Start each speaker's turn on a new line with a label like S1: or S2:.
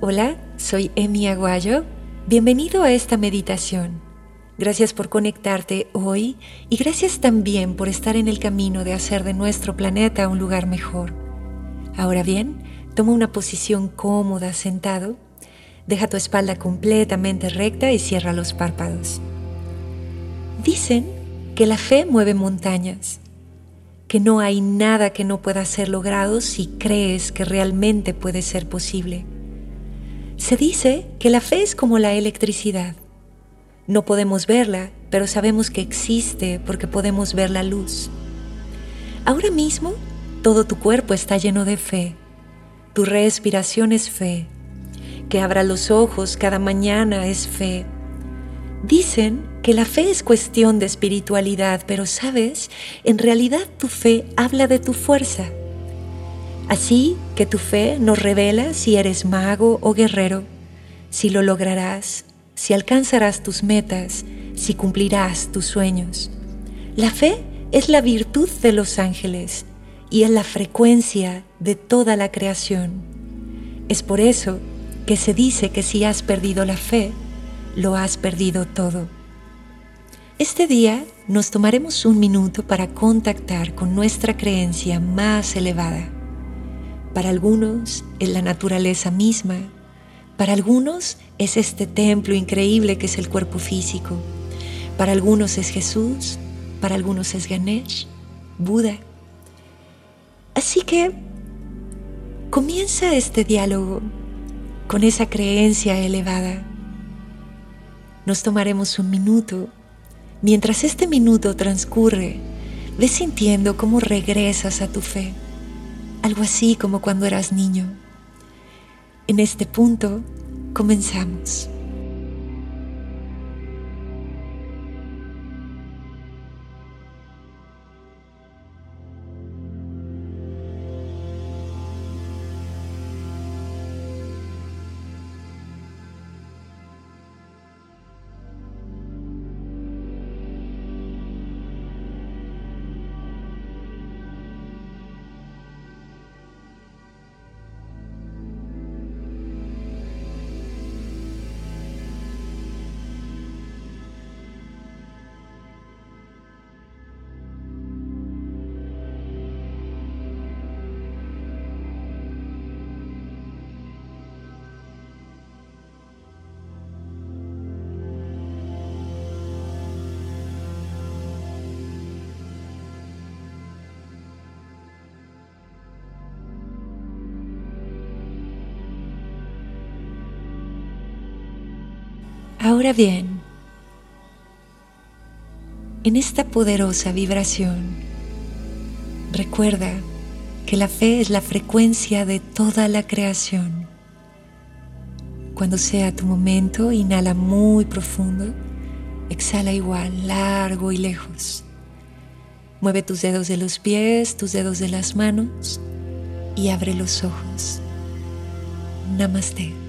S1: Hola, soy Emi Aguayo. Bienvenido a esta meditación. Gracias por conectarte hoy y gracias también por estar en el camino de hacer de nuestro planeta un lugar mejor. Ahora bien, toma una posición cómoda sentado, deja tu espalda completamente recta y cierra los párpados. Dicen que la fe mueve montañas, que no hay nada que no pueda ser logrado si crees que realmente puede ser posible. Se dice que la fe es como la electricidad. No podemos verla, pero sabemos que existe porque podemos ver la luz. Ahora mismo, todo tu cuerpo está lleno de fe. Tu respiración es fe. Que abra los ojos cada mañana es fe. Dicen que la fe es cuestión de espiritualidad, pero sabes, en realidad tu fe habla de tu fuerza. Así que tu fe nos revela si eres mago o guerrero, si lo lograrás, si alcanzarás tus metas, si cumplirás tus sueños. La fe es la virtud de los ángeles y es la frecuencia de toda la creación. Es por eso que se dice que si has perdido la fe, lo has perdido todo. Este día nos tomaremos un minuto para contactar con nuestra creencia más elevada para algunos es la naturaleza misma, para algunos es este templo increíble que es el cuerpo físico, para algunos es Jesús, para algunos es Ganesh, Buda. Así que comienza este diálogo con esa creencia elevada. Nos tomaremos un minuto. Mientras este minuto transcurre, ve sintiendo cómo regresas a tu fe algo así como cuando eras niño. En este punto comenzamos. Ahora bien, en esta poderosa vibración, recuerda que la fe es la frecuencia de toda la creación. Cuando sea tu momento, inhala muy profundo, exhala igual, largo y lejos. Mueve tus dedos de los pies, tus dedos de las manos y abre los ojos. Namaste.